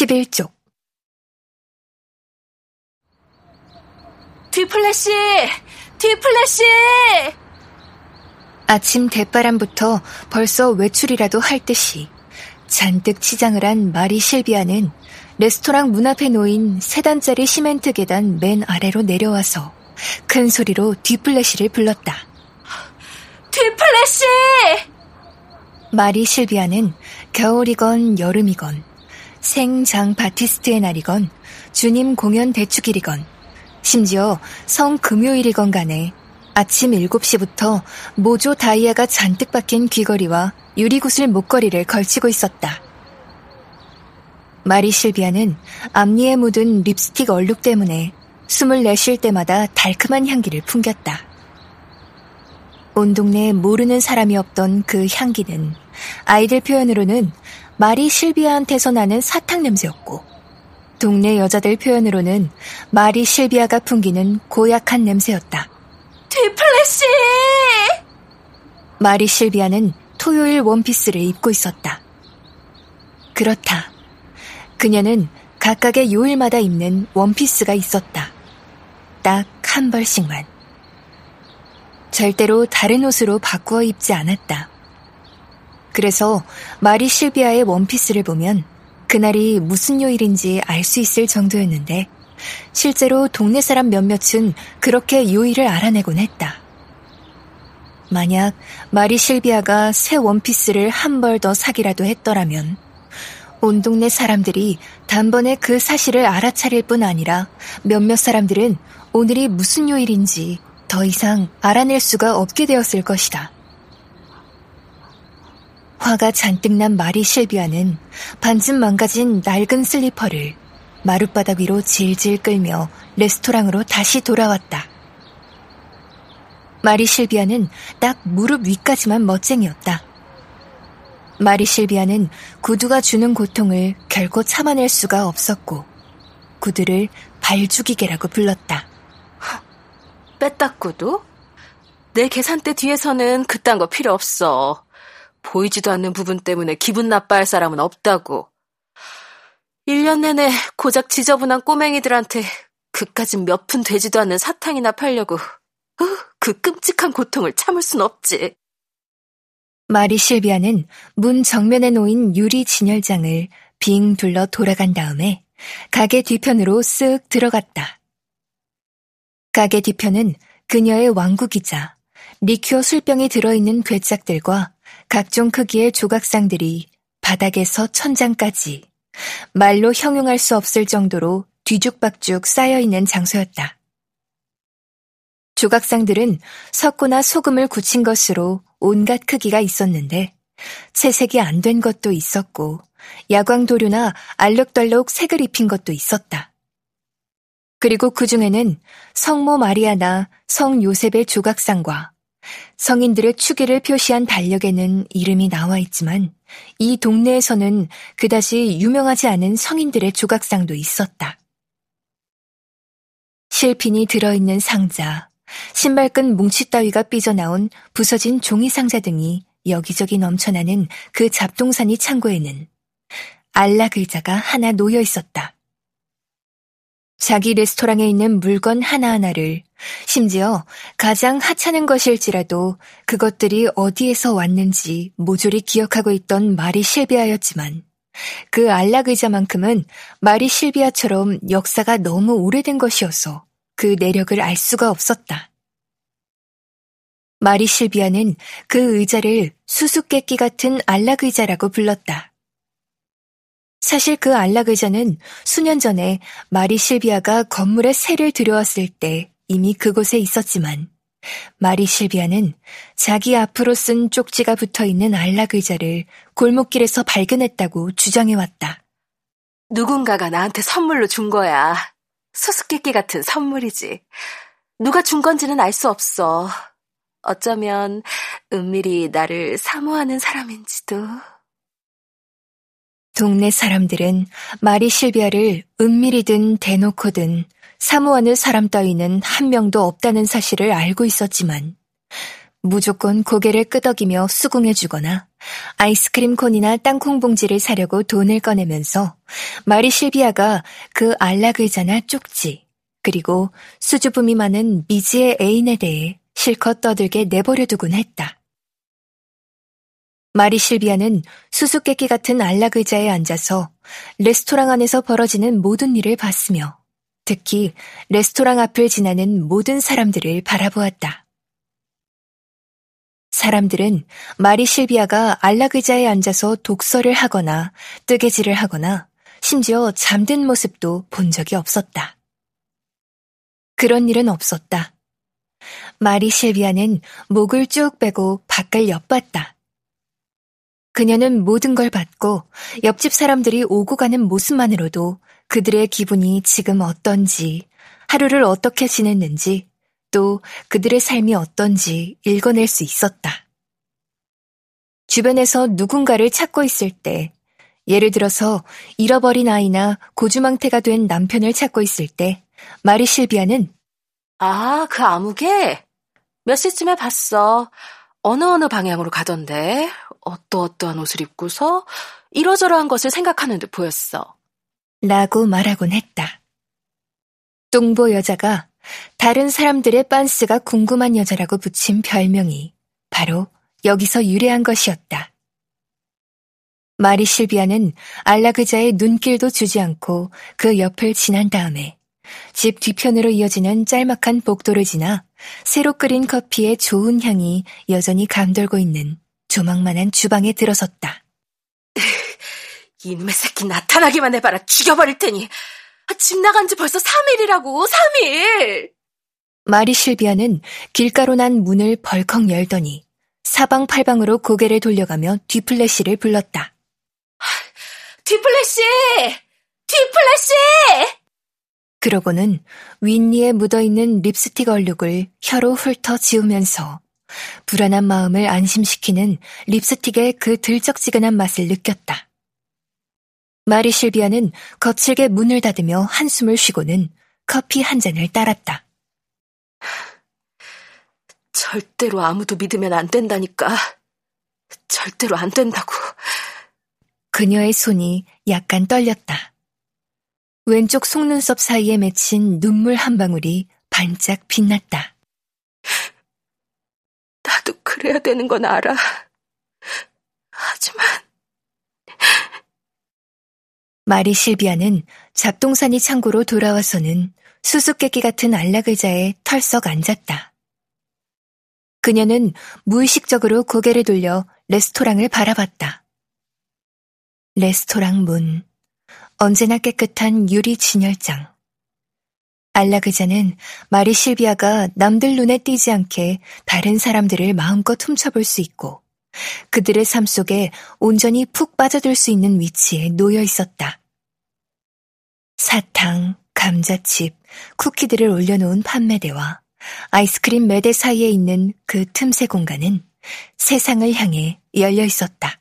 11쪽 뒤플래시! 뒤플래시! 아침 대바람부터 벌써 외출이라도 할 듯이 잔뜩 치장을 한 마리 실비아는 레스토랑 문 앞에 놓인 세 단짜리 시멘트 계단 맨 아래로 내려와서 큰 소리로 뒤플래시를 불렀다. 뒤플래시! 마리 실비아는 겨울이건 여름이건 생장 바티스트의 날이건 주님 공연 대축일이건 심지어 성 금요일이건 간에 아침 7시부터 모조 다이아가 잔뜩 박힌 귀걸이와 유리구슬 목걸이를 걸치고 있었다. 마리 실비아는 앞니에 묻은 립스틱 얼룩 때문에 숨을 내쉴 때마다 달큼한 향기를 풍겼다. 온 동네에 모르는 사람이 없던 그 향기는 아이들 표현으로는 마리 실비아한테서 나는 사탕 냄새였고, 동네 여자들 표현으로는 마리 실비아가 풍기는 고약한 냄새였다. 뒤플래시! 마리 실비아는 토요일 원피스를 입고 있었다. 그렇다. 그녀는 각각의 요일마다 입는 원피스가 있었다. 딱 한 벌씩만. 절대로 다른 옷으로 바꾸어 입지 않았다. 그래서 마리 실비아의 원피스를 보면 그날이 무슨 요일인지 알 수 있을 정도였는데 실제로 동네 사람 몇몇은 그렇게 요일을 알아내곤 했다. 만약 마리 실비아가 새 원피스를 한 벌 더 사기라도 했더라면 온 동네 사람들이 단번에 그 사실을 알아차릴 뿐 아니라 몇몇 사람들은 오늘이 무슨 요일인지 더 이상 알아낼 수가 없게 되었을 것이다. 화가 잔뜩 난 마리 실비아는 반쯤 망가진 낡은 슬리퍼를 마룻바닥 위로 질질 끌며 레스토랑으로 다시 돌아왔다. 마리 실비아는 딱 무릎 위까지만 멋쟁이였다. 마리 실비아는 구두가 주는 고통을 결코 참아낼 수가 없었고 구두를 발죽이개라고 불렀다. 빼딱 구두? 내 계산대 뒤에서는 그딴 거 필요 없어. 보이지도 않는 부분 때문에 기분 나빠할 사람은 없다고. 1년 내내 고작 지저분한 꼬맹이들한테 그까진 몇 푼 되지도 않는 사탕이나 팔려고 어, 그 끔찍한 고통을 참을 순 없지. 마리 실비아는 문 정면에 놓인 유리 진열장을 빙 둘러 돌아간 다음에 가게 뒤편으로 쓱 들어갔다. 가게 뒤편은 그녀의 왕국이자 리큐어 술병이 들어있는 괴짝들과 각종 크기의 조각상들이 바닥에서 천장까지 말로 형용할 수 없을 정도로 뒤죽박죽 쌓여있는 장소였다. 조각상들은 석고나 소금을 굳힌 것으로 온갖 크기가 있었는데 채색이 안 된 것도 있었고 야광도료나 알록달록 색을 입힌 것도 있었다. 그리고 그 중에는 성모 마리아나 성 요셉의 조각상과 성인들의 추기를 표시한 달력에는 이름이 나와 있지만 이 동네에서는 그다지 유명하지 않은 성인들의 조각상도 있었다. 실핀이 들어있는 상자, 신발끈 뭉치 따위가 삐져나온 부서진 종이 상자 등이 여기저기 넘쳐나는 그 잡동사니 창고에는 안락 의자가 하나 놓여 있었다. 자기 레스토랑에 있는 물건 하나하나를 심지어 가장 하찮은 것일지라도 그것들이 어디에서 왔는지 모조리 기억하고 있던 마리 실비아였지만 그 안락 의자만큼은 마리 실비아처럼 역사가 너무 오래된 것이어서 그 내력을 알 수가 없었다. 마리 실비아는 그 의자를 수수께끼 같은 안락 의자라고 불렀다. 사실 그 안락의자는 수년 전에 마리 실비아가 건물에 새를 들여왔을 때 이미 그곳에 있었지만 마리 실비아는 자기 앞으로 쓴 쪽지가 붙어 있는 안락 의자를 골목길에서 발견했다고 주장해왔다. 누군가가 나한테 선물로 준 거야. 수수께끼 같은 선물이지. 누가 준 건지는 알 수 없어. 어쩌면 은밀히 나를 사모하는 사람인지도. 동네 사람들은 마리 실비아를 은밀히든 대놓고든 사모하는 사람 따위는 한 명도 없다는 사실을 알고 있었지만 무조건 고개를 끄덕이며 수긍해주거나 아이스크림 콘이나 땅콩 봉지를 사려고 돈을 꺼내면서 마리 실비아가 그 안락 의자나 쪽지 그리고 수줍음이 많은 미지의 애인에 대해 실컷 떠들게 내버려 두곤 했다. 마리 실비아는 수수께끼 같은 안락 의자에 앉아서 레스토랑 안에서 벌어지는 모든 일을 봤으며 특히 레스토랑 앞을 지나는 모든 사람들을 바라보았다. 사람들은 마리 실비아가 안락 의자에 앉아서 독서를 하거나 뜨개질을 하거나 심지어 잠든 모습도 본 적이 없었다. 그런 일은 없었다. 마리 실비아는 목을 쭉 빼고 밖을 엿봤다. 그녀는 모든 걸 봤고 옆집 사람들이 오고 가는 모습만으로도 그들의 기분이 지금 어떤지, 하루를 어떻게 지냈는지, 또 그들의 삶이 어떤지 읽어낼 수 있었다. 주변에서 누군가를 찾고 있을 때, 예를 들어서 잃어버린 아이나 고주망태가 된 남편을 찾고 있을 때, 마리 실비아는 아, 그 아무개? 몇 시쯤에 봤어. 어느 어느 방향으로 가던데 어떠어떠한 옷을 입고서 이러저러한 것을 생각하는 듯 보였어. 라고 말하곤 했다. 똥보 여자가 다른 사람들의 빤스가 궁금한 여자라고 붙인 별명이 바로 여기서 유래한 것이었다. 마리 실비아는 알라그자의 눈길도 주지 않고 그 옆을 지난 다음에 집 뒤편으로 이어지는 짤막한 복도를 지나 새로 끓인 커피의 좋은 향이 여전히 감돌고 있는 조망만한 주방에 들어섰다. 이놈의 새끼 나타나기만 해봐라 죽여버릴 테니 집 나간 지 벌써 3일이라고 3일 마리 실비아는 길가로 난 문을 벌컥 열더니 사방팔방으로 고개를 돌려가며 뒤플래시를 불렀다. 뒤플래시! 뒤플래시! 그러고는 윈니에 묻어있는 립스틱 얼룩을 혀로 훑어 지우면서 불안한 마음을 안심시키는 립스틱의 그 들쩍지근한 맛을 느꼈다. 마리 실비아는 거칠게 문을 닫으며 한숨을 쉬고는 커피 한 잔을 따랐다. 절대로 아무도 믿으면 안 된다니까. 절대로 안 된다고. 그녀의 손이 약간 떨렸다. 왼쪽 속눈썹 사이에 맺힌 눈물 한 방울이 반짝 빛났다. 나도 그래야 되는 건 알아. 하지만. 마리 실비아는 잡동사니 창고로 돌아와서는 수수께끼 같은 안락의자에 털썩 앉았다. 그녀는 무의식적으로 고개를 돌려 레스토랑을 바라봤다. 레스토랑 문. 언제나 깨끗한 유리 진열장. 알라그자는 마리 실비아가 남들 눈에 띄지 않게 다른 사람들을 마음껏 훔쳐볼 수 있고 그들의 삶 속에 온전히 푹 빠져들 수 있는 위치에 놓여 있었다. 사탕, 감자칩, 쿠키들을 올려놓은 판매대와 아이스크림 매대 사이에 있는 그 틈새 공간은 세상을 향해 열려 있었다.